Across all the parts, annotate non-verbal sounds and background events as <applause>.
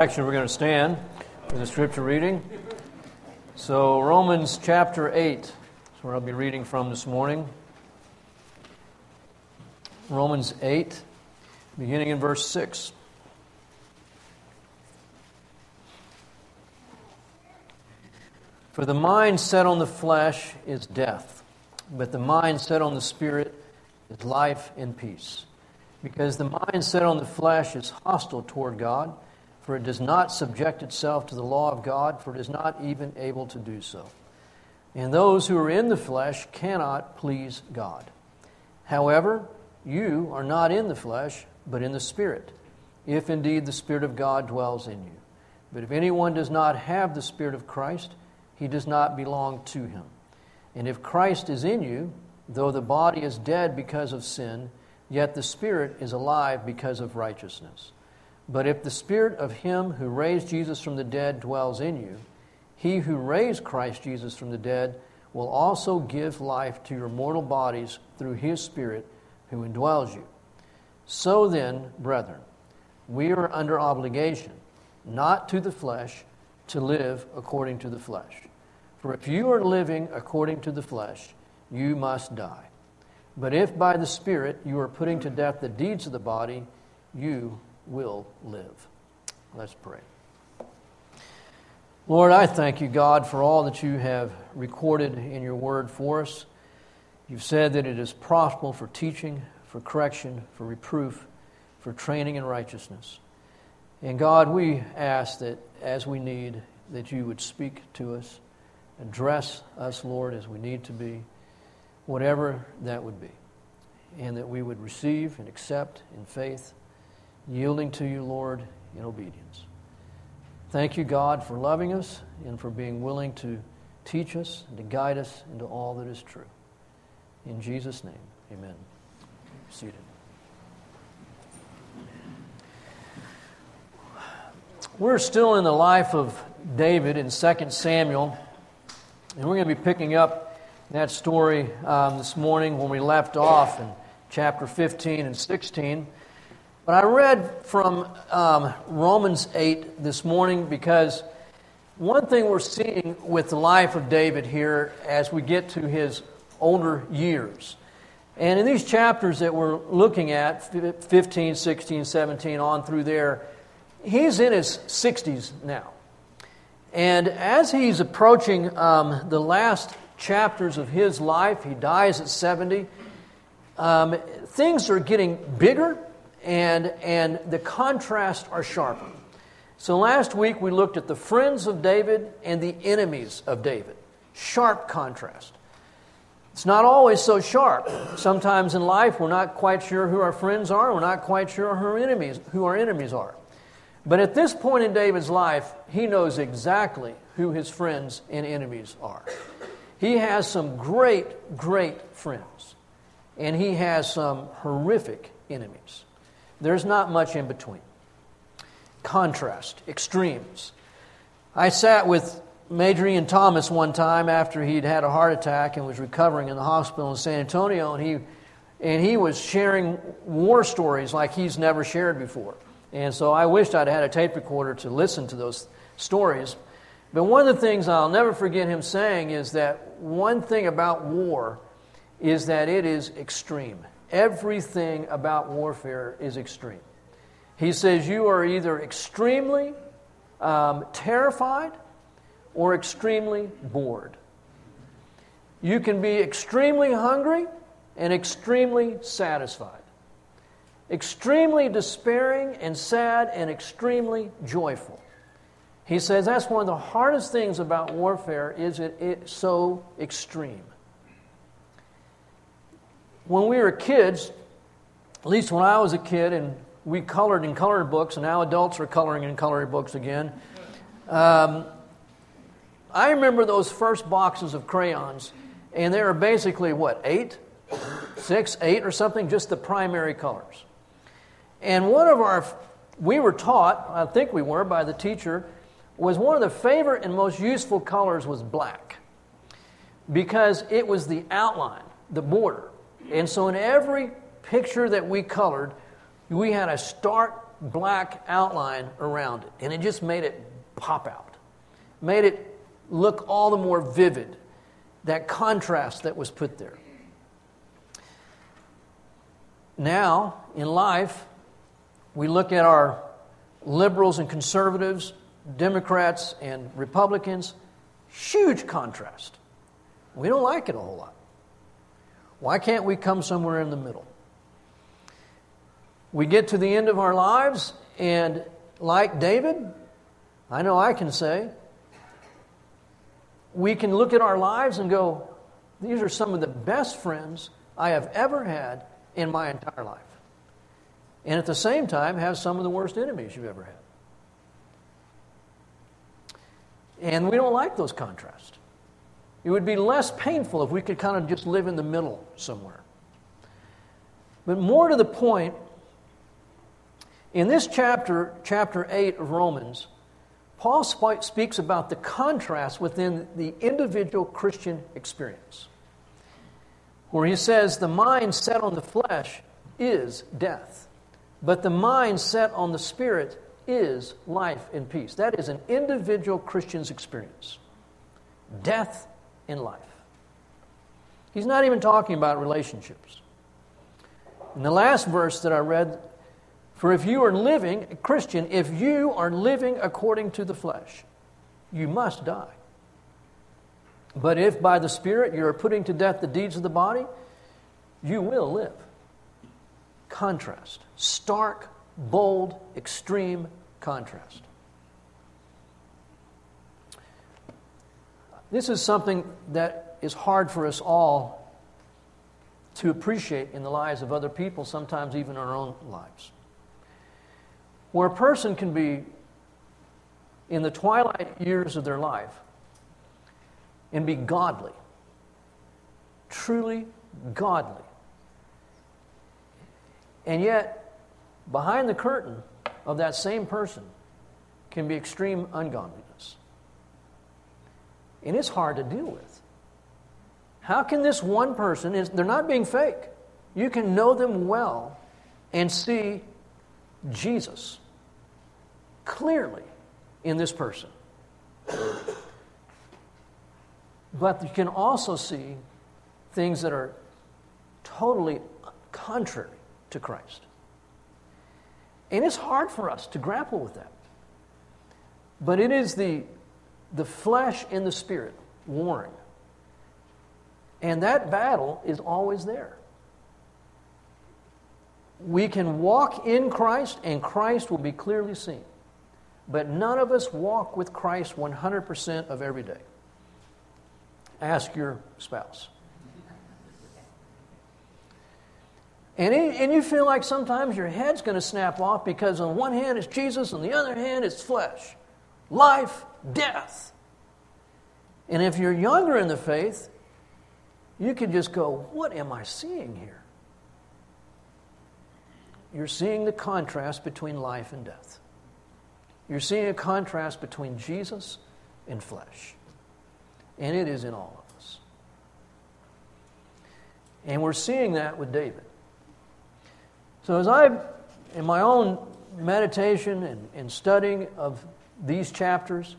Action, we're going to stand for the scripture reading. So, Romans chapter 8 is where I'll be reading from this morning. Romans 8, beginning in verse 6. For the mind set on the flesh is death, but the mind set on the spirit is life and peace. Because the mind set on the flesh is hostile toward God for it does not subject itself to the law of God, for it is not even able to do so. And those who are in the flesh cannot please God. However, you are not in the flesh, but in the Spirit, if indeed the Spirit of God dwells in you. But if anyone does not have the Spirit of Christ, he does not belong to him. And if Christ is in you, though the body is dead because of sin, yet the Spirit is alive because of righteousness. But if the Spirit of Him who raised Jesus from the dead dwells in you, He who raised Christ Jesus from the dead will also give life to your mortal bodies through His Spirit who indwells you. So then, brethren, we are under obligation, not to the flesh, to live according to the flesh. For if you are living according to the flesh, you must die. But if by the Spirit you are putting to death the deeds of the body, you will live. Let's pray. Lord, I thank you, God, for all that you have recorded in your word for us. You've said that it is profitable for teaching, for correction, for reproof, for training in righteousness. And God, we ask that as we need, that you would speak to us, address us, Lord, as we need to be, whatever that would be, and that we would receive and accept in faith yielding to you, Lord, in obedience. Thank you, God, for loving us and for being willing to teach us and to guide us into all that is true. In Jesus' name, amen. Seated. We're still in the life of David in 2 Samuel, and we're going to be picking up that story um, this morning when we left off in chapter 15 and 16. But I read from um, Romans 8 this morning because one thing we're seeing with the life of David here as we get to his older years. And in these chapters that we're looking at, 15, 16, 17, on through there, he's in his 60s now. And as he's approaching um, the last chapters of his life, he dies at 70, um, things are getting bigger and, and the contrasts are sharper. So last week we looked at the friends of David and the enemies of David. Sharp contrast. It's not always so sharp. Sometimes in life we're not quite sure who our friends are, we're not quite sure who our enemies, who our enemies are. But at this point in David's life, he knows exactly who his friends and enemies are. He has some great, great friends, and he has some horrific enemies. There's not much in between. Contrast, extremes. I sat with Major Ian Thomas one time after he'd had a heart attack and was recovering in the hospital in San Antonio, and he, and he was sharing war stories like he's never shared before. And so I wished I'd had a tape recorder to listen to those stories. But one of the things I'll never forget him saying is that one thing about war is that it is extreme. Everything about warfare is extreme. He says you are either extremely um, terrified or extremely bored. You can be extremely hungry and extremely satisfied, extremely despairing and sad and extremely joyful. He says that's one of the hardest things about warfare is it it's so extreme when we were kids, at least when I was a kid, and we colored in colored books, and now adults are coloring in colored books again. Um, I remember those first boxes of crayons, and they were basically what, eight? Six, eight, or something, just the primary colors. And one of our, we were taught, I think we were by the teacher, was one of the favorite and most useful colors was black because it was the outline, the border. And so, in every picture that we colored, we had a stark black outline around it, and it just made it pop out, made it look all the more vivid, that contrast that was put there. Now, in life, we look at our liberals and conservatives, Democrats and Republicans, huge contrast. We don't like it a whole lot. Why can't we come somewhere in the middle? We get to the end of our lives, and like David, I know I can say, we can look at our lives and go, these are some of the best friends I have ever had in my entire life. And at the same time, have some of the worst enemies you've ever had. And we don't like those contrasts. It would be less painful if we could kind of just live in the middle somewhere. But more to the point, in this chapter, chapter 8 of Romans, Paul speaks about the contrast within the individual Christian experience, where he says, The mind set on the flesh is death, but the mind set on the spirit is life and peace. That is an individual Christian's experience death and life. He's not even talking about relationships. In the last verse that I read, for if you are living, Christian, if you are living according to the flesh, you must die. But if by the Spirit you are putting to death the deeds of the body, you will live. Contrast. Stark, bold, extreme contrast. This is something that is hard for us all to appreciate in the lives of other people, sometimes even our own lives where a person can be in the twilight years of their life and be godly, truly godly. And yet, behind the curtain of that same person can be extreme ungodliness. And it's hard to deal with. How can this one person, they're not being fake, you can know them well and see Jesus clearly in this person. But you can also see things that are totally contrary to Christ. And it's hard for us to grapple with that. But it is the, the flesh and the spirit warring. And that battle is always there we can walk in Christ and Christ will be clearly seen. But none of us walk with Christ 100% of every day. Ask your spouse. And, and you feel like sometimes your head's going to snap off because on one hand it's Jesus, on the other hand it's flesh. Life, death. And if you're younger in the faith, you can just go, What am I seeing here? you're seeing the contrast between life and death. You're seeing a contrast between Jesus and flesh. And it is in all of us. And we're seeing that with David. So, as I, in my own meditation and, and studying of these chapters,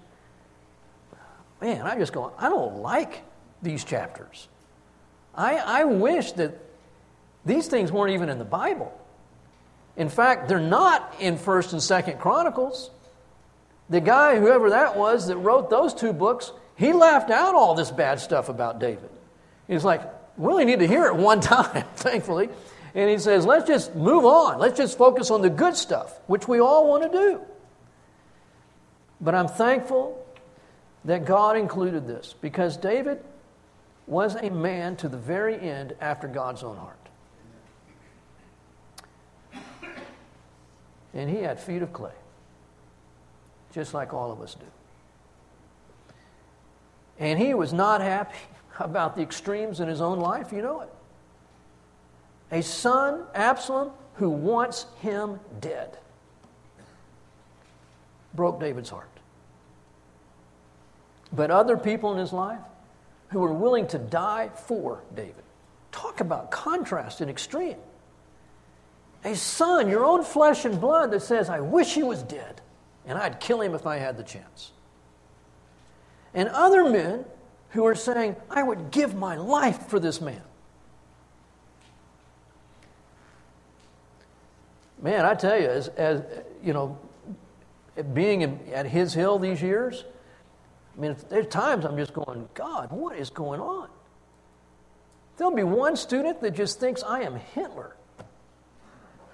man, I just go, I don't like these chapters. I, I wish that these things weren't even in the Bible. In fact, they're not in 1st and 2nd Chronicles. The guy, whoever that was, that wrote those two books, he laughed out all this bad stuff about David. He's like, we only need to hear it one <laughs> time, <laughs> thankfully. And he says, let's just move on. Let's just focus on the good stuff, which we all want to do. But I'm thankful that God included this because David was a man to the very end after God's own heart. And he had feet of clay, just like all of us do. And he was not happy <laughs> about the extremes in his own life. You know it. A son, Absalom, who wants him dead, broke David's heart. But other people in his life who were willing to die for David. Talk about contrast and extreme. A son, your own flesh and blood, that says, I wish he was dead, and I'd kill him if I had the chance. And other men who are saying, I would give my life for this man. Man, I tell you, as, as you know, being at his hill these years, I mean, there's times I'm just going, God, what is going on? There'll be one student that just thinks I am Hitler.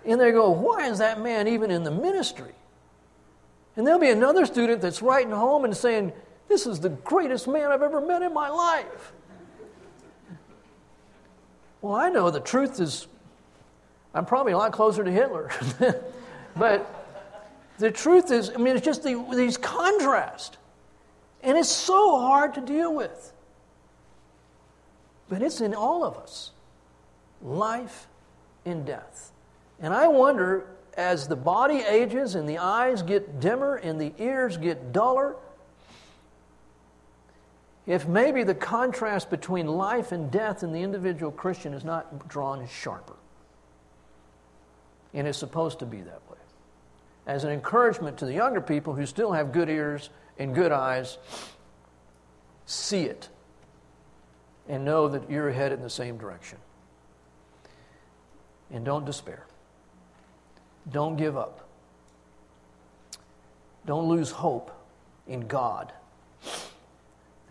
And they go, why is that man even in the ministry? And there'll be another student that's writing home and saying, this is the greatest man I've ever met in my life. Well, I know the truth is, I'm probably a lot closer to Hitler. <laughs> but the truth is, I mean, it's just the, these contrasts. And it's so hard to deal with. But it's in all of us life and death. And I wonder, as the body ages and the eyes get dimmer and the ears get duller, if maybe the contrast between life and death in the individual Christian is not drawn sharper. And it's supposed to be that way. As an encouragement to the younger people who still have good ears and good eyes, see it and know that you're headed in the same direction. And don't despair. Don't give up. Don't lose hope in God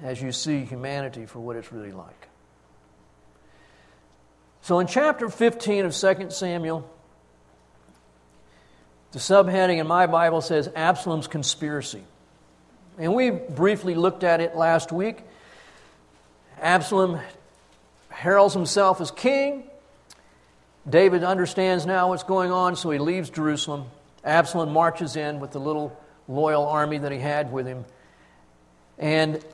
as you see humanity for what it's really like. So, in chapter 15 of 2 Samuel, the subheading in my Bible says Absalom's conspiracy. And we briefly looked at it last week. Absalom heralds himself as king. David understands now what's going on, so he leaves Jerusalem. Absalom marches in with the little loyal army that he had with him. And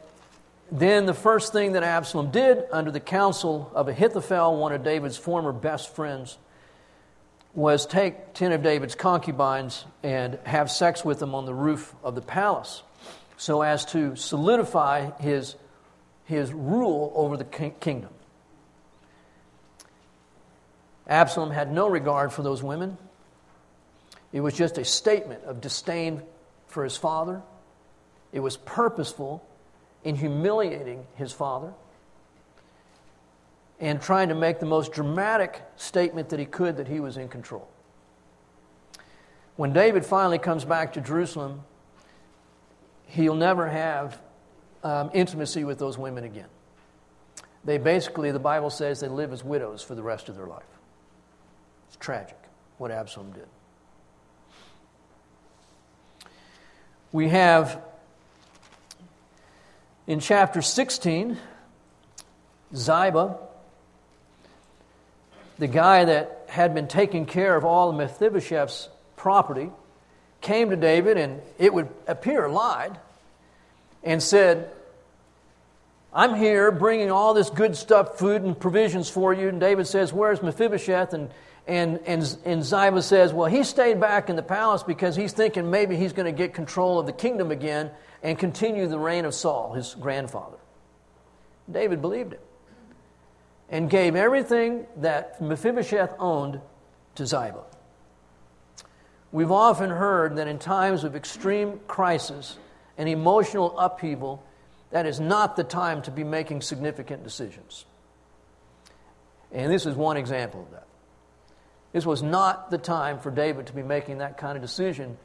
then the first thing that Absalom did, under the counsel of Ahithophel, one of David's former best friends, was take 10 of David's concubines and have sex with them on the roof of the palace so as to solidify his, his rule over the kingdom. Absalom had no regard for those women. It was just a statement of disdain for his father. It was purposeful in humiliating his father and trying to make the most dramatic statement that he could that he was in control. When David finally comes back to Jerusalem, he'll never have um, intimacy with those women again. They basically, the Bible says, they live as widows for the rest of their life. It's tragic what Absalom did. We have in chapter 16, Ziba, the guy that had been taking care of all Mephibosheth's property, came to David and it would appear lied and said, I'm here bringing all this good stuff, food and provisions for you. And David says, Where's Mephibosheth? And, and, and, and Ziba says, Well, he stayed back in the palace because he's thinking maybe he's going to get control of the kingdom again and continue the reign of Saul, his grandfather. David believed it and gave everything that Mephibosheth owned to Ziba. We've often heard that in times of extreme crisis and emotional upheaval, that is not the time to be making significant decisions. And this is one example of that. This was not the time for David to be making that kind of decision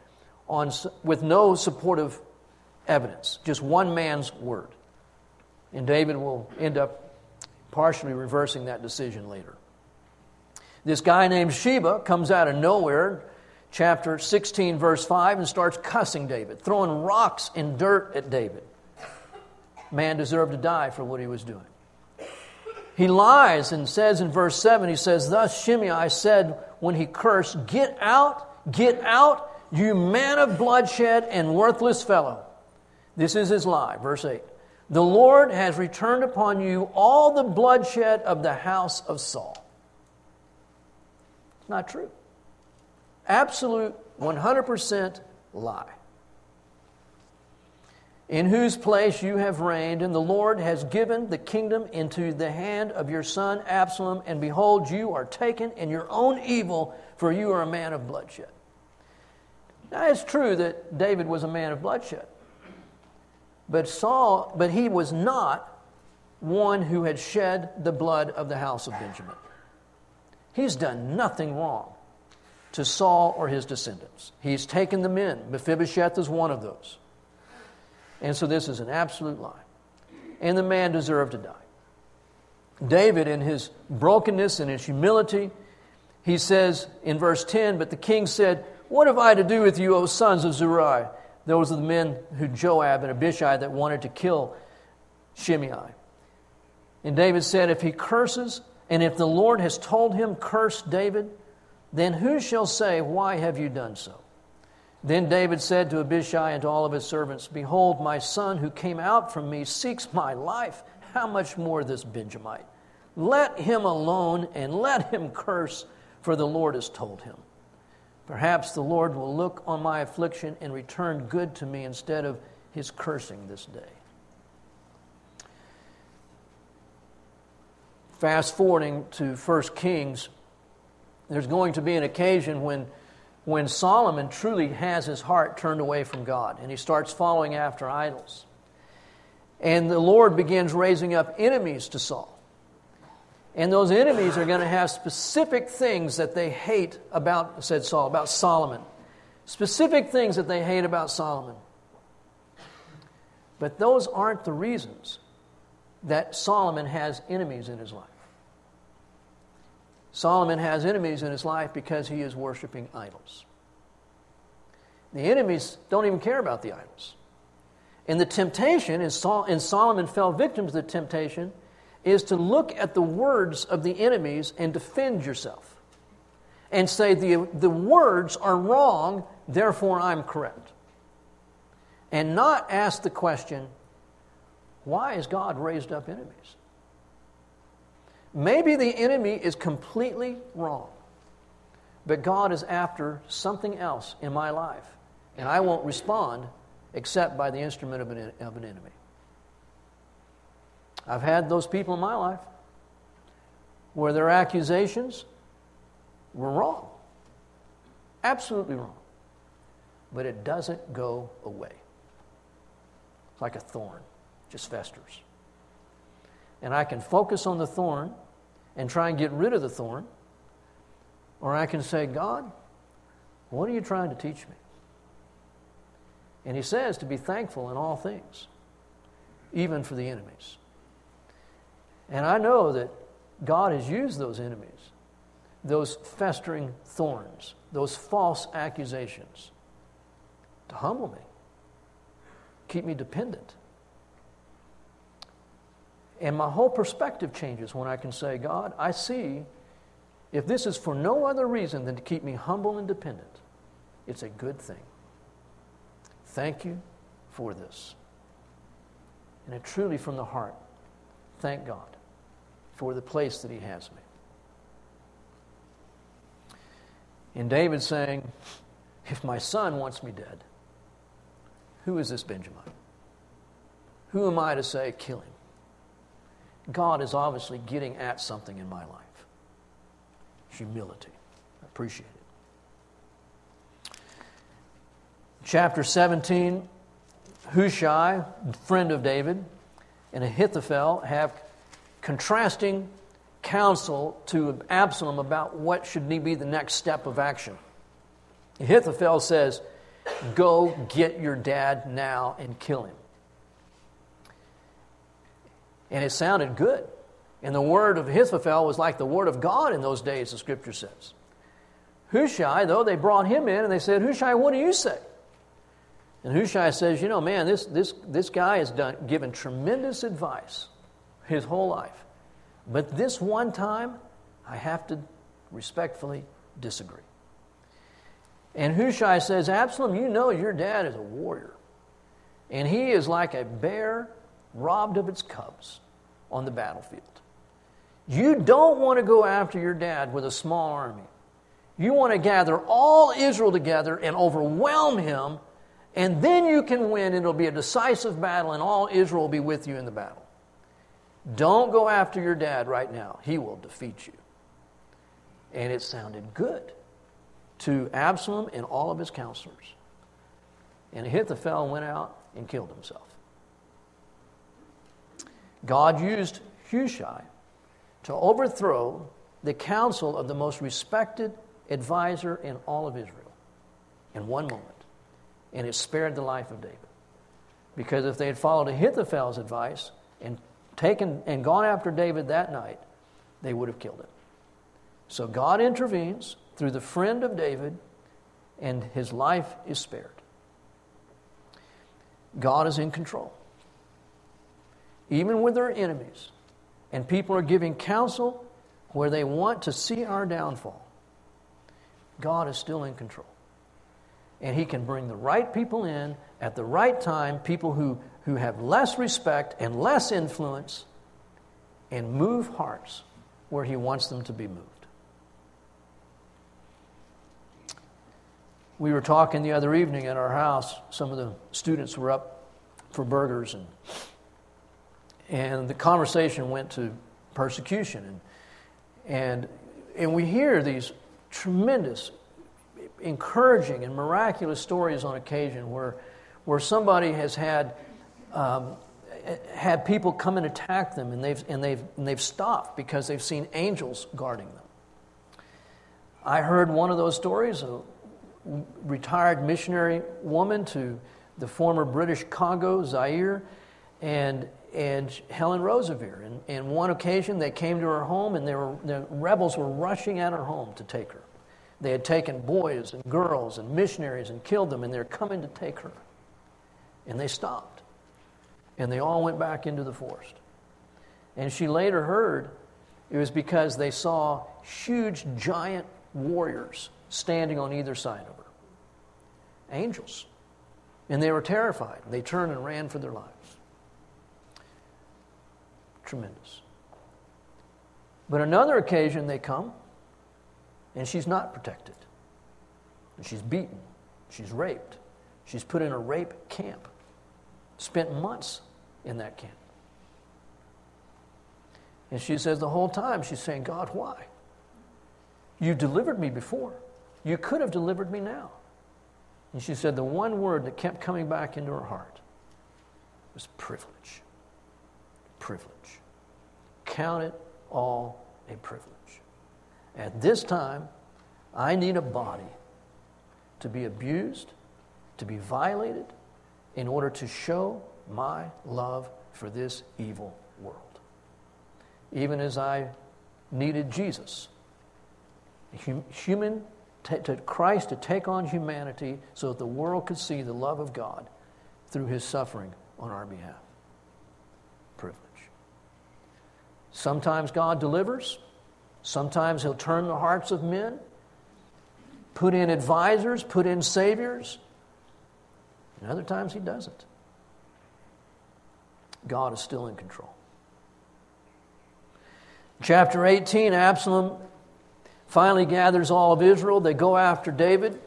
on, with no supportive evidence, just one man's word. And David will end up partially reversing that decision later. This guy named Sheba comes out of nowhere, chapter 16, verse 5, and starts cussing David, throwing rocks and dirt at David. Man deserved to die for what he was doing. He lies and says in verse 7, he says, Thus Shimei said when he cursed, Get out, get out, you man of bloodshed and worthless fellow. This is his lie. Verse 8. The Lord has returned upon you all the bloodshed of the house of Saul. It's not true. Absolute 100% lie. in whose place you have reigned, and the Lord has given the kingdom into the hand of your son Absalom, and behold, you are taken in your own evil, for you are a man of bloodshed. Now, it's true that David was a man of bloodshed, but Saul, but he was not one who had shed the blood of the house of Benjamin. He's done nothing wrong to Saul or his descendants. He's taken them in. Mephibosheth is one of those. And so this is an absolute lie. And the man deserved to die. David, in his brokenness and his humility, he says in verse 10 But the king said, What have I to do with you, O sons of Zeruiah? Those are the men who Joab and Abishai that wanted to kill Shimei. And David said, If he curses, and if the Lord has told him, Curse David, then who shall say, Why have you done so? Then David said to Abishai and to all of his servants, Behold, my son who came out from me seeks my life. How much more this Benjamite? Let him alone and let him curse, for the Lord has told him. Perhaps the Lord will look on my affliction and return good to me instead of his cursing this day. Fast forwarding to 1 Kings, there's going to be an occasion when when Solomon truly has his heart turned away from God and he starts following after idols. And the Lord begins raising up enemies to Saul. And those enemies are going to have specific things that they hate about, said Saul, about Solomon. Specific things that they hate about Solomon. But those aren't the reasons that Solomon has enemies in his life. Solomon has enemies in his life because he is worshiping idols. The enemies don't even care about the idols. And the temptation, and Solomon fell victim to the temptation, is to look at the words of the enemies and defend yourself. And say, the, the words are wrong, therefore I'm correct. And not ask the question, why has God raised up enemies? Maybe the enemy is completely wrong, but God is after something else in my life, and I won't respond except by the instrument of an, of an enemy. I've had those people in my life where their accusations were wrong, absolutely wrong, but it doesn't go away. It's like a thorn, just festers. And I can focus on the thorn and try and get rid of the thorn, or I can say, God, what are you trying to teach me? And he says to be thankful in all things, even for the enemies. And I know that God has used those enemies, those festering thorns, those false accusations, to humble me, keep me dependent and my whole perspective changes when I can say, God, I see if this is for no other reason than to keep me humble and dependent, it's a good thing. Thank you for this. And it truly from the heart, thank God for the place that He has me. And David saying, If my son wants me dead, who is this Benjamite? Who am I to say, kill him? God is obviously getting at something in my life humility. I appreciate it. Chapter 17 Hushai, friend of David, and Ahithophel have contrasting counsel to Absalom about what should be the next step of action. Ahithophel says, Go get your dad now and kill him. And it sounded good. And the word of Ahithophel was like the word of God in those days, the scripture says. Hushai, though, they brought him in and they said, Hushai, what do you say? And Hushai says, You know, man, this, this, this guy has done, given tremendous advice his whole life. But this one time, I have to respectfully disagree. And Hushai says, Absalom, you know your dad is a warrior. And he is like a bear robbed of its cubs on the battlefield. You don't want to go after your dad with a small army. You want to gather all Israel together and overwhelm him And then you can win. It'll be a decisive battle, and all Israel will be with you in the battle. Don't go after your dad right now. He will defeat you. And it sounded good to Absalom and all of his counselors. And Ahithophel went out and killed himself. God used Hushai to overthrow the counsel of the most respected advisor in all of Israel in one moment. And it spared the life of David. Because if they had followed Ahithophel's advice and taken and gone after David that night, they would have killed him. So God intervenes through the friend of David, and his life is spared. God is in control. Even with their enemies, and people are giving counsel where they want to see our downfall, God is still in control. And He can bring the right people in at the right time, people who, who have less respect and less influence, and move hearts where He wants them to be moved. We were talking the other evening at our house. Some of the students were up for burgers, and, and the conversation went to persecution. And, and, and we hear these tremendous, encouraging, and miraculous stories on occasion where, where somebody has had, um, had people come and attack them, and they've, and, they've, and they've stopped because they've seen angels guarding them. I heard one of those stories a retired missionary woman to the former British Congo, Zaire, and, and Helen Roseveare. And, and one occasion they came to her home and were, the rebels were rushing at her home to take her. They had taken boys and girls and missionaries and killed them, and they're coming to take her. And they stopped. And they all went back into the forest. And she later heard it was because they saw huge, giant warriors standing on either side of her angels. And they were terrified. They turned and ran for their lives. Tremendous. But another occasion they come, and she's not protected. And she's beaten. She's raped. She's put in a rape camp. Spent months in that camp. And she says the whole time, she's saying, God, why? You delivered me before. You could have delivered me now. And she said the one word that kept coming back into her heart was privilege. Privilege. Count it all a privilege. At this time, I need a body to be abused, to be violated, in order to show my love for this evil world. Even as I needed Jesus, human to Christ to take on humanity so that the world could see the love of God through his suffering on our behalf. Privilege. Sometimes God delivers, sometimes he'll turn the hearts of men, put in advisors, put in saviors, and other times he doesn't. God is still in control. Chapter 18 Absalom finally gathers all of Israel. They go after David.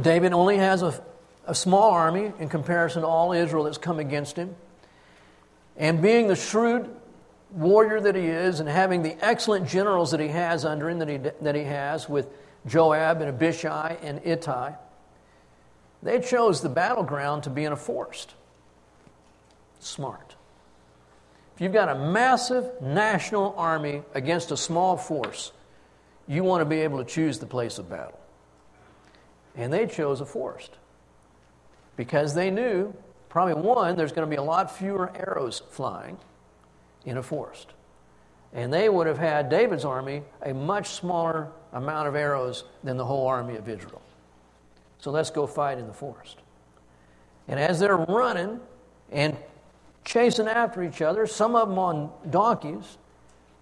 David only has a, a small army in comparison to all Israel that's come against him. And being the shrewd warrior that he is, and having the excellent generals that he has under him, that he, that he has with Joab and Abishai and Ittai, they chose the battleground to be in a forest. Smart. If you've got a massive national army against a small force, you want to be able to choose the place of battle. And they chose a forest because they knew, probably one, there's going to be a lot fewer arrows flying in a forest. And they would have had David's army a much smaller amount of arrows than the whole army of Israel. So let's go fight in the forest. And as they're running and chasing after each other, some of them on donkeys,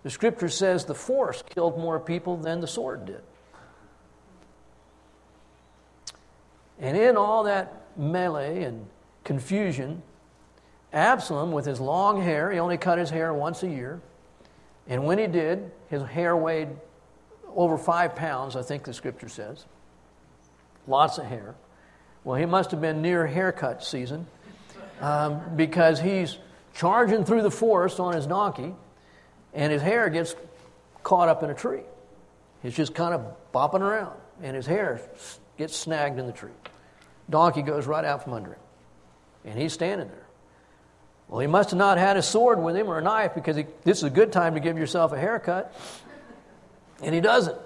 the scripture says the force killed more people than the sword did. And in all that melee and confusion, Absalom, with his long hair, he only cut his hair once a year. And when he did, his hair weighed over five pounds, I think the scripture says. Lots of hair. Well, he must have been near haircut season um, because he's charging through the forest on his donkey, and his hair gets caught up in a tree. He's just kind of bopping around, and his hair gets snagged in the tree. Donkey goes right out from under him, and he's standing there. Well, he must have not had a sword with him or a knife because he, this is a good time to give yourself a haircut. And he doesn't.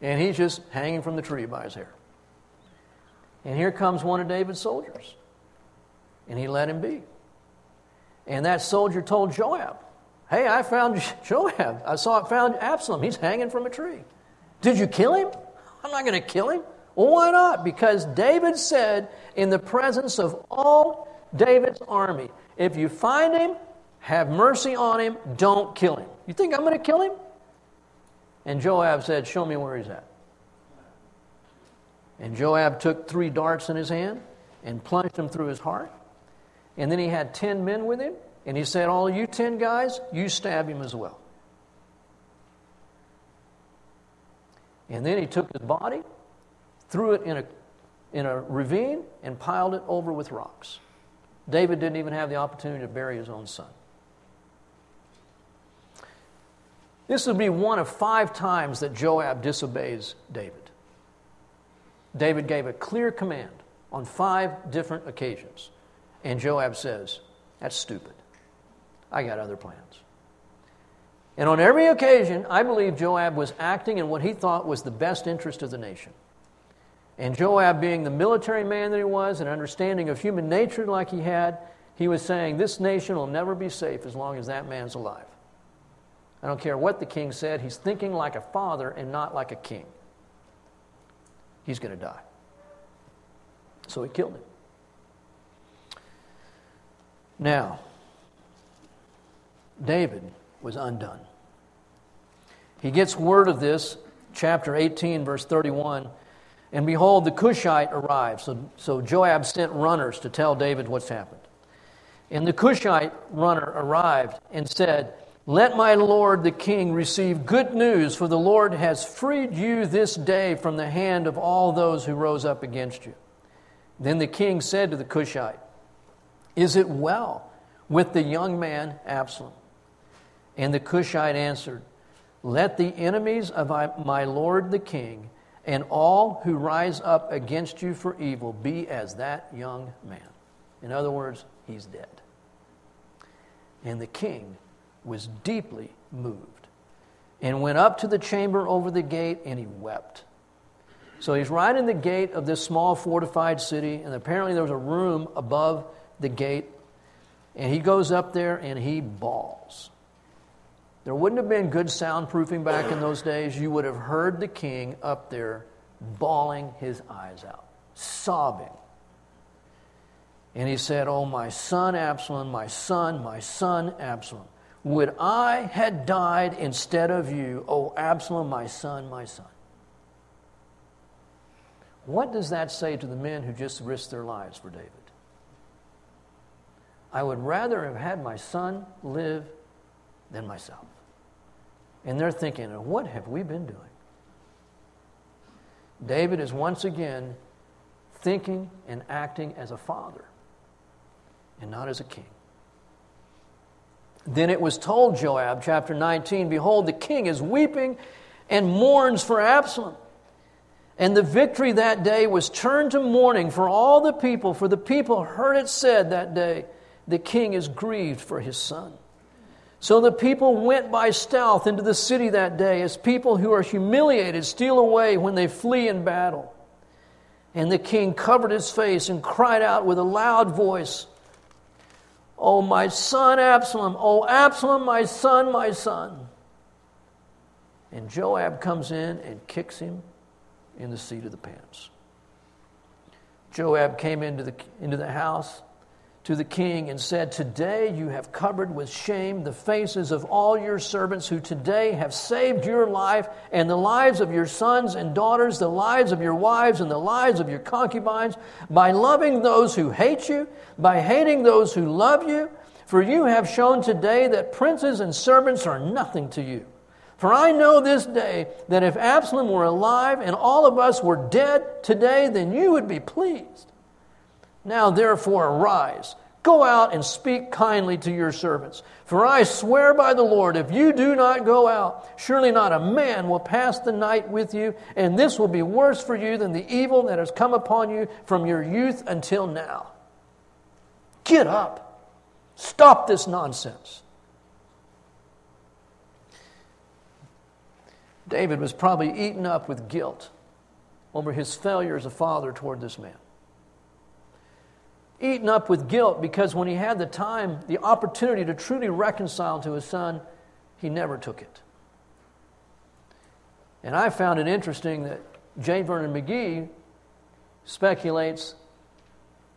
And he's just hanging from the tree by his hair. And here comes one of David's soldiers. And he let him be. And that soldier told Joab, Hey, I found <laughs> Joab. I saw it found Absalom. He's hanging from a tree. Did you kill him? I'm not going to kill him. Well, why not? Because David said, in the presence of all David's army, if you find him, have mercy on him, don't kill him. You think I'm going to kill him? And Joab said, Show me where he's at. And Joab took three darts in his hand and plunged them through his heart. And then he had ten men with him, and he said, All you ten guys, you stab him as well. And then he took his body, threw it in a, in a ravine, and piled it over with rocks. David didn't even have the opportunity to bury his own son. This would be one of five times that Joab disobeys David. David gave a clear command on five different occasions. And Joab says, That's stupid. I got other plans. And on every occasion, I believe Joab was acting in what he thought was the best interest of the nation. And Joab, being the military man that he was, and understanding of human nature like he had, he was saying, This nation will never be safe as long as that man's alive. I don't care what the king said, he's thinking like a father and not like a king. He's going to die. So he killed him. Now, David was undone. He gets word of this, chapter 18, verse 31. And behold, the Cushite arrived. So, so Joab sent runners to tell David what's happened. And the Cushite runner arrived and said, Let my lord the king receive good news, for the Lord has freed you this day from the hand of all those who rose up against you. Then the king said to the Cushite, Is it well with the young man Absalom? And the Cushite answered, Let the enemies of my lord the king and all who rise up against you for evil be as that young man. In other words, he's dead. And the king was deeply moved and went up to the chamber over the gate and he wept. So he's right in the gate of this small fortified city, and apparently there was a room above the gate. And he goes up there and he bawls. There wouldn't have been good soundproofing back in those days. You would have heard the king up there bawling his eyes out, sobbing. And he said, Oh, my son Absalom, my son, my son Absalom, would I had died instead of you, O Absalom, my son, my son. What does that say to the men who just risked their lives for David? I would rather have had my son live than myself. And they're thinking, what have we been doing? David is once again thinking and acting as a father and not as a king. Then it was told Joab, chapter 19, Behold, the king is weeping and mourns for Absalom. And the victory that day was turned to mourning for all the people, for the people heard it said that day, The king is grieved for his son. So the people went by stealth into the city that day, as people who are humiliated steal away when they flee in battle. And the king covered his face and cried out with a loud voice, Oh, my son Absalom! Oh, Absalom, my son, my son! And Joab comes in and kicks him in the seat of the pants. Joab came into the, into the house to the king and said, Today you have covered with shame the faces of all your servants who today have saved your life and the lives of your sons and daughters, the lives of your wives and the lives of your concubines, by loving those who hate you, by hating those who love you. For you have shown today that princes and servants are nothing to you. For I know this day that if Absalom were alive and all of us were dead today, then you would be pleased. Now, therefore, arise. Go out and speak kindly to your servants. For I swear by the Lord, if you do not go out, surely not a man will pass the night with you, and this will be worse for you than the evil that has come upon you from your youth until now. Get up. Stop this nonsense. David was probably eaten up with guilt over his failure as a father toward this man. Eaten up with guilt because when he had the time, the opportunity to truly reconcile to his son, he never took it. And I found it interesting that J. Vernon McGee speculates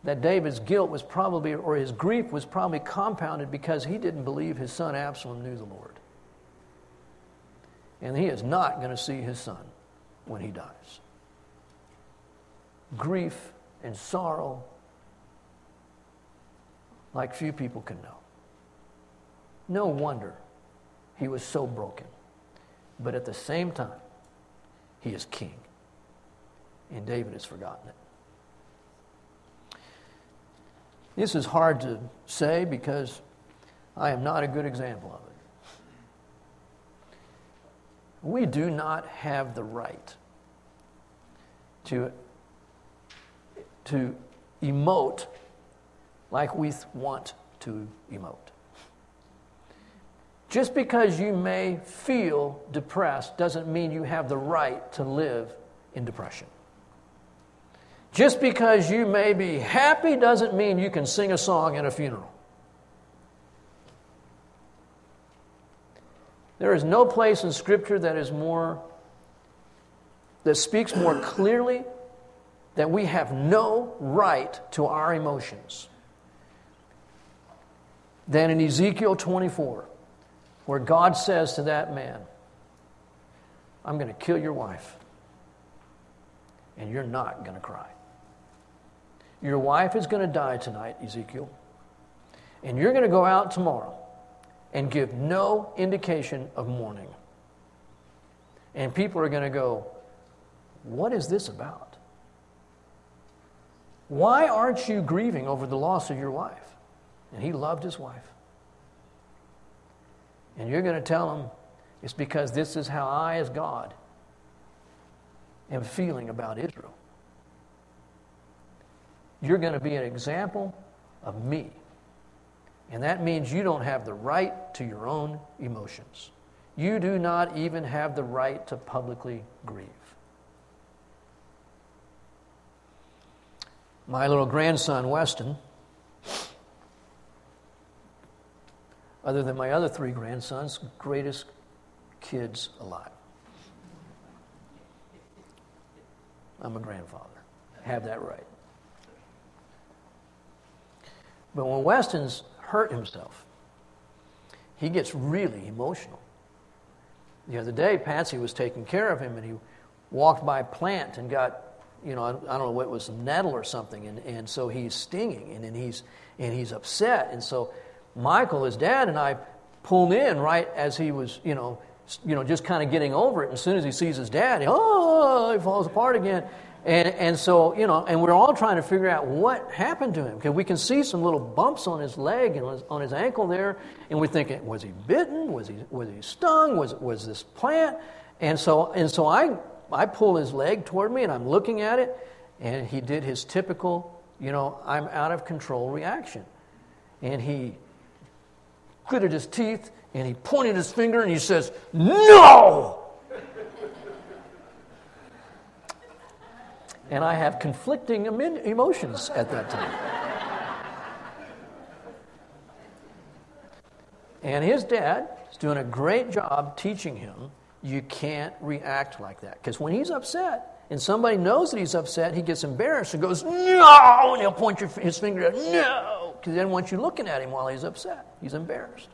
that David's guilt was probably, or his grief was probably compounded because he didn't believe his son Absalom knew the Lord and he is not going to see his son when he dies. Grief and sorrow, like few people can know. No wonder he was so broken. But at the same time, he is king. And David has forgotten it. This is hard to say because I am not a good example of it. We do not have the right to, to emote like we want to emote. Just because you may feel depressed doesn't mean you have the right to live in depression. Just because you may be happy doesn't mean you can sing a song at a funeral. There is no place in Scripture that is more, that speaks more clearly that we have no right to our emotions than in Ezekiel 24, where God says to that man, I'm going to kill your wife, and you're not going to cry. Your wife is going to die tonight, Ezekiel, and you're going to go out tomorrow and give no indication of mourning. And people are going to go, What is this about? Why aren't you grieving over the loss of your wife? And he loved his wife. And you're going to tell him, It's because this is how I, as God, am feeling about Israel. You're going to be an example of me and that means you don't have the right to your own emotions. You do not even have the right to publicly grieve. My little grandson, Weston, other than my other three grandsons, greatest kids alive. I'm a grandfather. Have that right. But when Weston's hurt himself. He gets really emotional. The other day, Patsy was taking care of him, and he walked by a plant and got, you know, I don't know what it was, nettle or something, and, and so he's stinging, and then he's and he's upset, and so Michael, his dad, and I pulled in right as he was, you know, you know, just kind of getting over it. And as soon as he sees his dad, he, oh, he falls apart again. And, and so, you know, and we're all trying to figure out what happened to him because we can see some little bumps on his leg and on his ankle there. And we're thinking, was he bitten? Was he, was he stung? Was, was this plant? And so, and so I, I pull his leg toward me and I'm looking at it. And he did his typical, you know, I'm out of control reaction. And he gritted his teeth and he pointed his finger and he says, No! and I have conflicting emotions at that time. and his dad is doing a great job teaching him you can't react like that. Because when he's upset and somebody knows that he's upset, he gets embarrassed and goes, No! And he'll point your, his finger at, No! Because he doesn't want you looking at him while he's upset. He's embarrassed.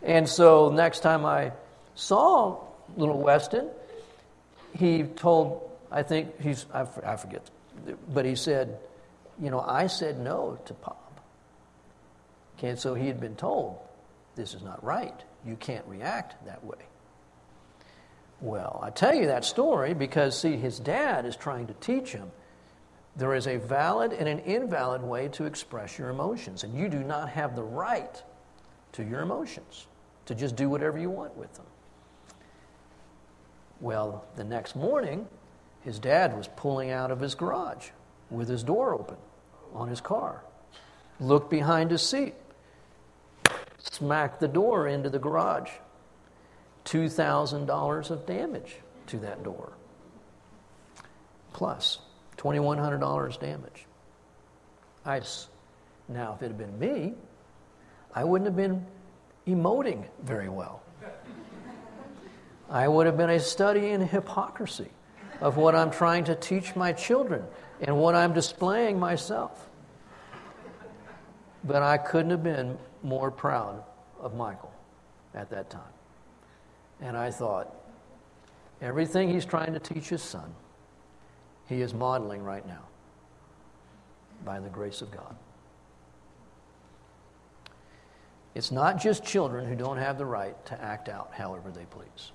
And so next time I saw little Weston, he told I think he's, I, I forget, but he said, you know, I said no to Pop. Okay, so he had been told, this is not right. You can't react that way. Well, I tell you that story because, see, his dad is trying to teach him There is a valid and an invalid way to express your emotions, and you do not have the right to your emotions to just do whatever you want with them. Well, the next morning, his dad was pulling out of his garage with his door open on his car. Looked behind his seat, smacked the door into the garage. $2,000 of damage to that door. Plus $2,100 damage. I, now, if it had been me, I wouldn't have been emoting very well. I would have been a study in hypocrisy of what I'm trying to teach my children and what I'm displaying myself. But I couldn't have been more proud of Michael at that time. And I thought, everything he's trying to teach his son, he is modeling right now by the grace of God. It's not just children who don't have the right to act out however they please.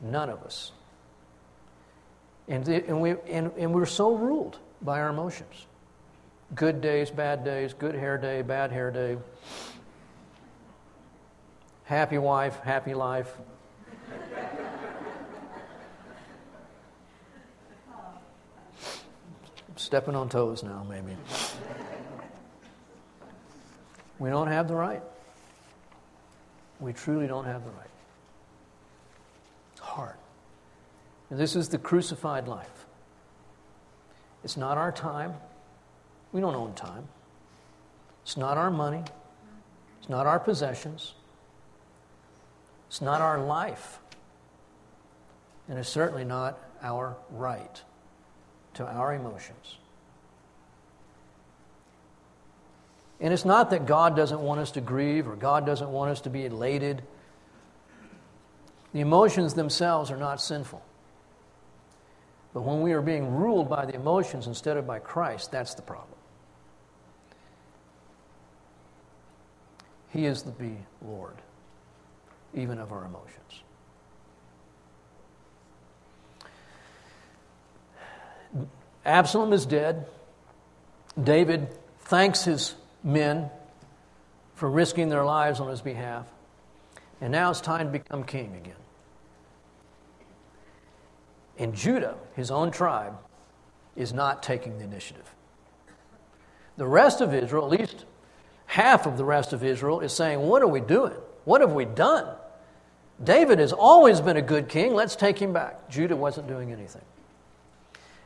None of us. And, the, and, we, and, and we're so ruled by our emotions good days, bad days, good hair day, bad hair day, happy wife, happy life. Stepping on toes now, maybe. We don't have the right. We truly don't have the right. It's hard. And this is the crucified life. It's not our time. We don't own time. It's not our money. It's not our possessions. It's not our life. And it's certainly not our right to our emotions. And it's not that God doesn't want us to grieve or God doesn't want us to be elated. The emotions themselves are not sinful. But when we are being ruled by the emotions instead of by Christ, that's the problem. He is the be Lord, even of our emotions. Absalom is dead. David thanks his men for risking their lives on his behalf. And now it's time to become king again. And Judah, his own tribe, is not taking the initiative. The rest of Israel, at least half of the rest of Israel, is saying, What are we doing? What have we done? David has always been a good king. Let's take him back. Judah wasn't doing anything.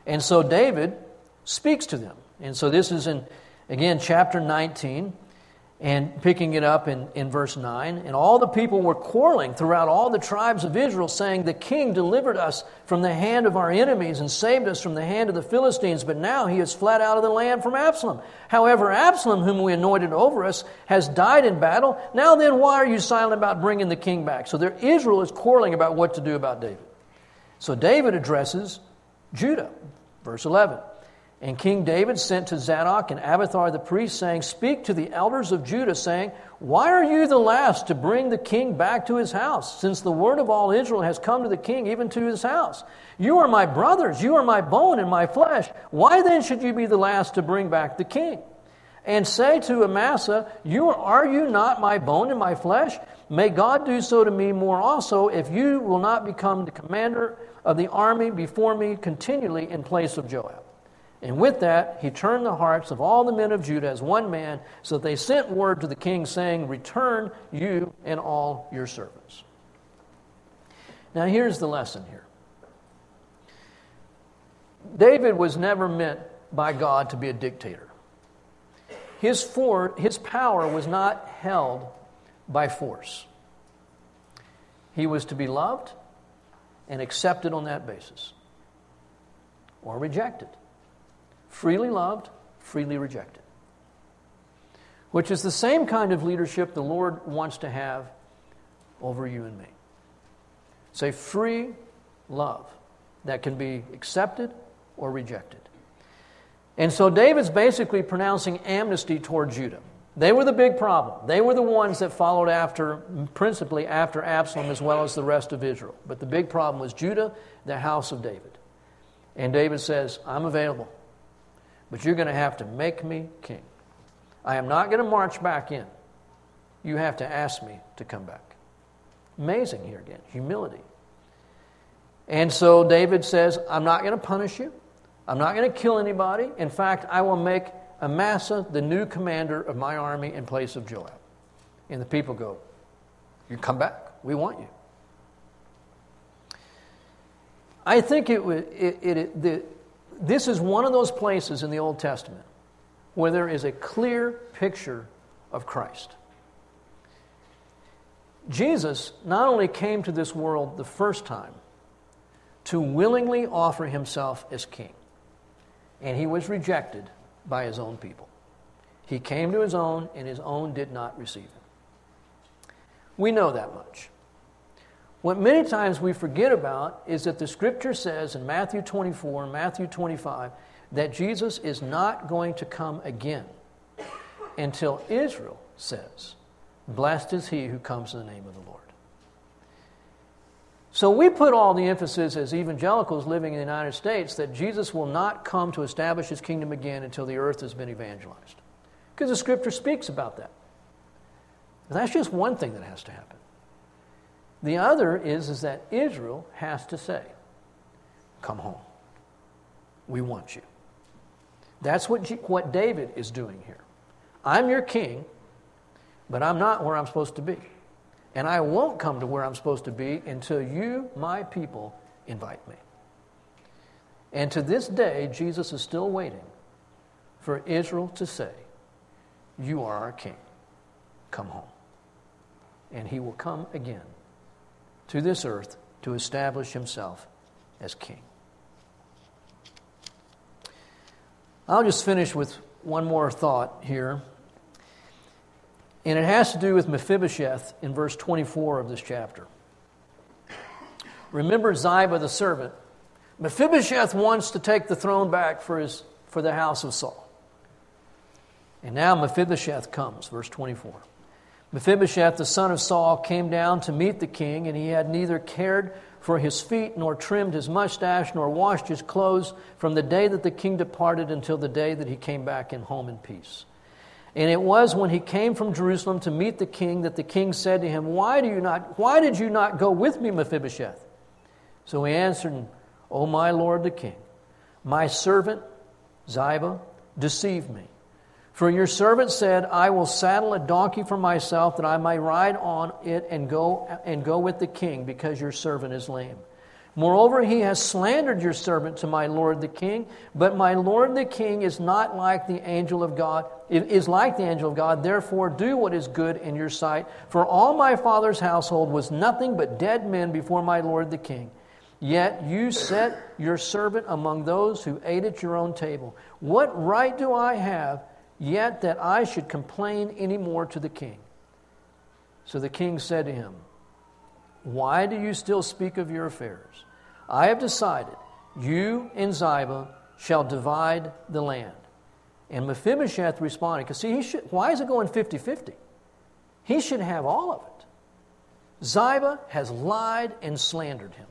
And so David speaks to them. And so this is in Again, chapter 19, and picking it up in, in verse 9. And all the people were quarreling throughout all the tribes of Israel, saying, The king delivered us from the hand of our enemies and saved us from the hand of the Philistines, but now he has fled out of the land from Absalom. However, Absalom, whom we anointed over us, has died in battle. Now then, why are you silent about bringing the king back? So there, Israel is quarreling about what to do about David. So David addresses Judah. Verse 11. And King David sent to Zadok and Abiathar the priests, saying, Speak to the elders of Judah, saying, Why are you the last to bring the king back to his house, since the word of all Israel has come to the king, even to his house? You are my brothers, you are my bone and my flesh. Why then should you be the last to bring back the king? And say to Amasa, you are, are you not my bone and my flesh? May God do so to me more also, if you will not become the commander of the army before me continually in place of Joab. And with that, he turned the hearts of all the men of Judah as one man, so that they sent word to the king, saying, Return you and all your servants. Now, here's the lesson here David was never meant by God to be a dictator. His, for, his power was not held by force. He was to be loved and accepted on that basis, or rejected freely loved, freely rejected. Which is the same kind of leadership the Lord wants to have over you and me. Say free love that can be accepted or rejected. And so David's basically pronouncing amnesty toward Judah. They were the big problem. They were the ones that followed after, principally after Absalom, as well as the rest of Israel. But the big problem was Judah, the house of David. And David says, I'm available, but you're going to have to make me king. I am not going to march back in. You have to ask me to come back. Amazing here again humility. And so David says, I'm not going to punish you. I'm not going to kill anybody. In fact, I will make Amasa the new commander of my army in place of Joab. And the people go, You come back. We want you. I think it, it, it, the, this is one of those places in the Old Testament where there is a clear picture of Christ. Jesus not only came to this world the first time to willingly offer himself as king, and he was rejected by his own people. He came to his own, and his own did not receive him. We know that much. What many times we forget about is that the scripture says in Matthew 24 and Matthew 25 that Jesus is not going to come again until Israel says, Blessed is he who comes in the name of the Lord. So we put all the emphasis as evangelicals living in the United States that Jesus will not come to establish his kingdom again until the earth has been evangelized. Because the scripture speaks about that. And that's just one thing that has to happen. The other is, is that Israel has to say, Come home. We want you. That's what, what David is doing here. I'm your king, but I'm not where I'm supposed to be. And I won't come to where I'm supposed to be until you, my people, invite me. And to this day, Jesus is still waiting for Israel to say, You are our king. Come home. And he will come again to this earth to establish himself as king. I'll just finish with one more thought here. And it has to do with Mephibosheth in verse 24 of this chapter. Remember Ziba the servant. Mephibosheth wants to take the throne back for, his, for the house of Saul. And now Mephibosheth comes, verse 24. Mephibosheth, the son of Saul, came down to meet the king, and he had neither cared for his feet, nor trimmed his mustache, nor washed his clothes from the day that the king departed until the day that he came back in home in peace. And it was when he came from Jerusalem to meet the king that the king said to him, Why, do you not, why did you not go with me, Mephibosheth? So he answered, O my lord the king, my servant Ziba deceived me for your servant said, I will saddle a donkey for myself that I may ride on it and go, and go with the king, because your servant is lame. Moreover, he has slandered your servant to my lord the king, but my lord the king is not like the angel of God, is like the angel of God. Therefore, do what is good in your sight. For all my father's household was nothing but dead men before my lord the king. Yet you set your servant among those who ate at your own table. What right do I have? Yet that I should complain any more to the king. So the king said to him, Why do you still speak of your affairs? I have decided, you and Ziba shall divide the land. And Mephibosheth responded, because see, he should, why is it going 50 50? He should have all of it. Ziba has lied and slandered him.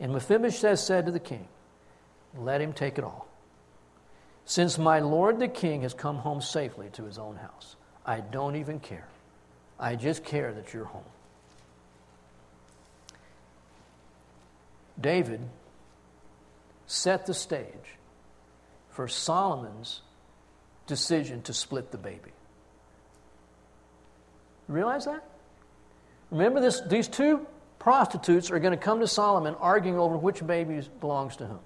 And Mephibosheth said to the king, Let him take it all. Since my Lord the King has come home safely to his own house, I don't even care. I just care that you're home. David set the stage for Solomon's decision to split the baby. Realize that? Remember this, these two prostitutes are going to come to Solomon arguing over which baby belongs to whom.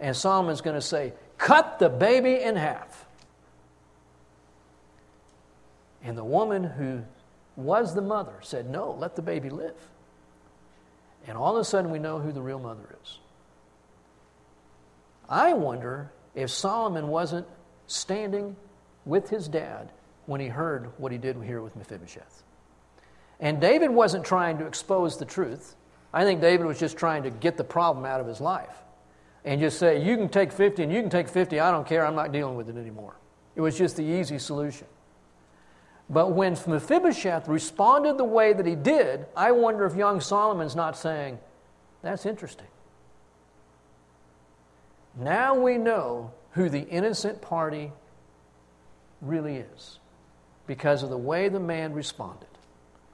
And Solomon's going to say, cut the baby in half. And the woman who was the mother said, No, let the baby live. And all of a sudden, we know who the real mother is. I wonder if Solomon wasn't standing with his dad when he heard what he did here with Mephibosheth. And David wasn't trying to expose the truth. I think David was just trying to get the problem out of his life and just say, you can take 50 and you can take 50, I don't care, I'm not dealing with it anymore. It was just the easy solution. But when Mephibosheth responded the way that he did, I wonder if young Solomon's not saying, that's interesting. Now we know who the innocent party really is because of the way the man responded.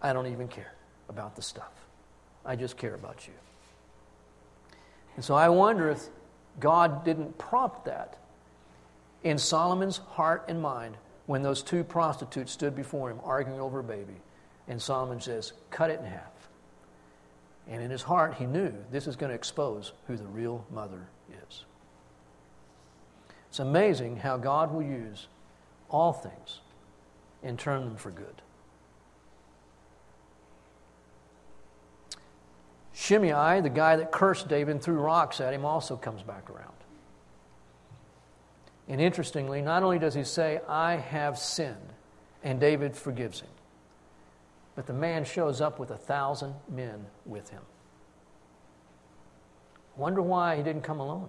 I don't even care about the stuff, I just care about you. And so I wonder if God didn't prompt that in Solomon's heart and mind when those two prostitutes stood before him arguing over a baby. And Solomon says, Cut it in half. And in his heart, he knew this is going to expose who the real mother is. It's amazing how God will use all things and turn them for good. Shimei, the guy that cursed David and threw rocks at him, also comes back around. And interestingly, not only does he say, I have sinned, and David forgives him, but the man shows up with a thousand men with him. Wonder why he didn't come alone.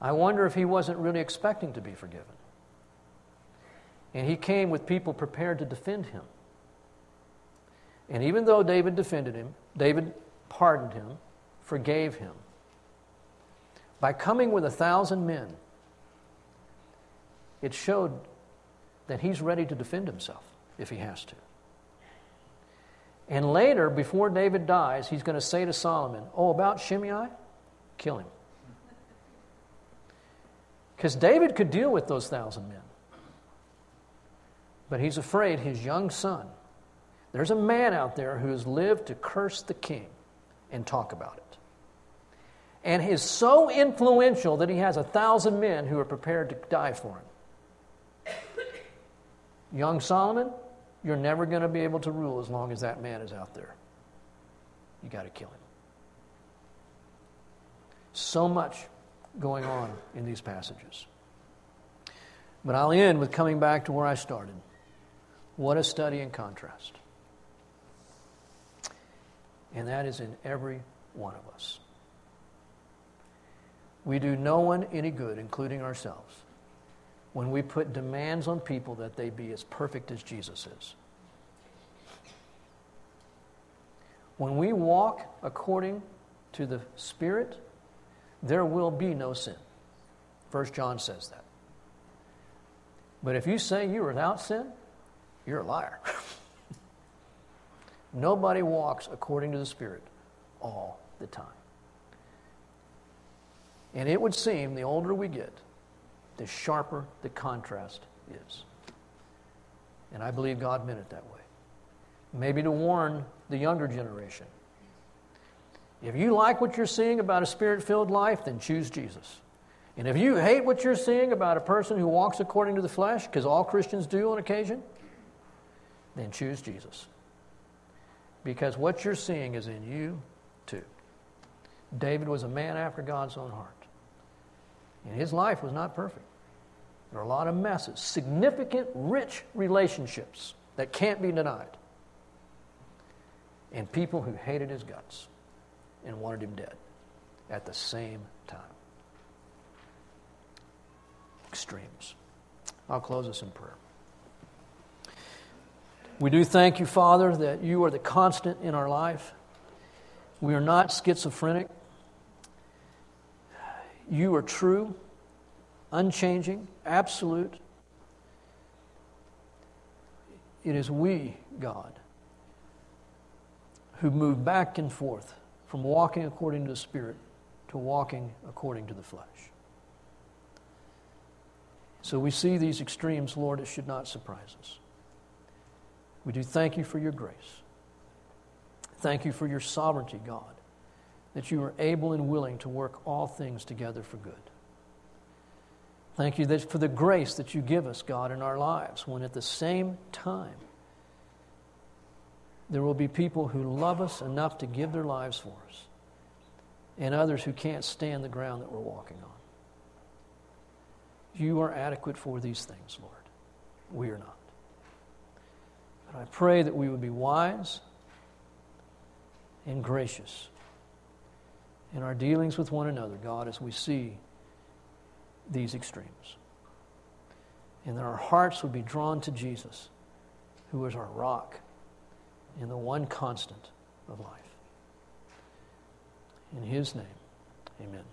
I wonder if he wasn't really expecting to be forgiven. And he came with people prepared to defend him. And even though David defended him, David pardoned him, forgave him. By coming with a thousand men, it showed that he's ready to defend himself if he has to. And later, before David dies, he's going to say to Solomon, Oh, about Shimei, kill him. Because David could deal with those thousand men. But he's afraid his young son there's a man out there who has lived to curse the king and talk about it. And is so influential that he has a thousand men who are prepared to die for him. Young Solomon, you're never going to be able to rule as long as that man is out there. You got to kill him. So much going on in these passages. But I'll end with coming back to where I started. What a study in contrast and that is in every one of us. We do no one any good, including ourselves, when we put demands on people that they be as perfect as Jesus is. When we walk according to the Spirit, there will be no sin. First John says that. But if you say you're without sin, you're a liar. <laughs> Nobody walks according to the Spirit all the time. And it would seem the older we get, the sharper the contrast is. And I believe God meant it that way. Maybe to warn the younger generation. If you like what you're seeing about a spirit filled life, then choose Jesus. And if you hate what you're seeing about a person who walks according to the flesh, because all Christians do on occasion, then choose Jesus because what you're seeing is in you too. David was a man after God's own heart. And his life was not perfect. There are a lot of messes, significant, rich relationships that can't be denied. And people who hated his guts and wanted him dead at the same time. Extremes. I'll close this in prayer. We do thank you, Father, that you are the constant in our life. We are not schizophrenic. You are true, unchanging, absolute. It is we, God, who move back and forth from walking according to the Spirit to walking according to the flesh. So we see these extremes, Lord, it should not surprise us. We do thank you for your grace. Thank you for your sovereignty, God, that you are able and willing to work all things together for good. Thank you that for the grace that you give us, God, in our lives, when at the same time there will be people who love us enough to give their lives for us, and others who can't stand the ground that we're walking on. You are adequate for these things, Lord. We are not. I pray that we would be wise and gracious in our dealings with one another, God, as we see these extremes. And that our hearts would be drawn to Jesus, who is our rock and the one constant of life. In his name, amen.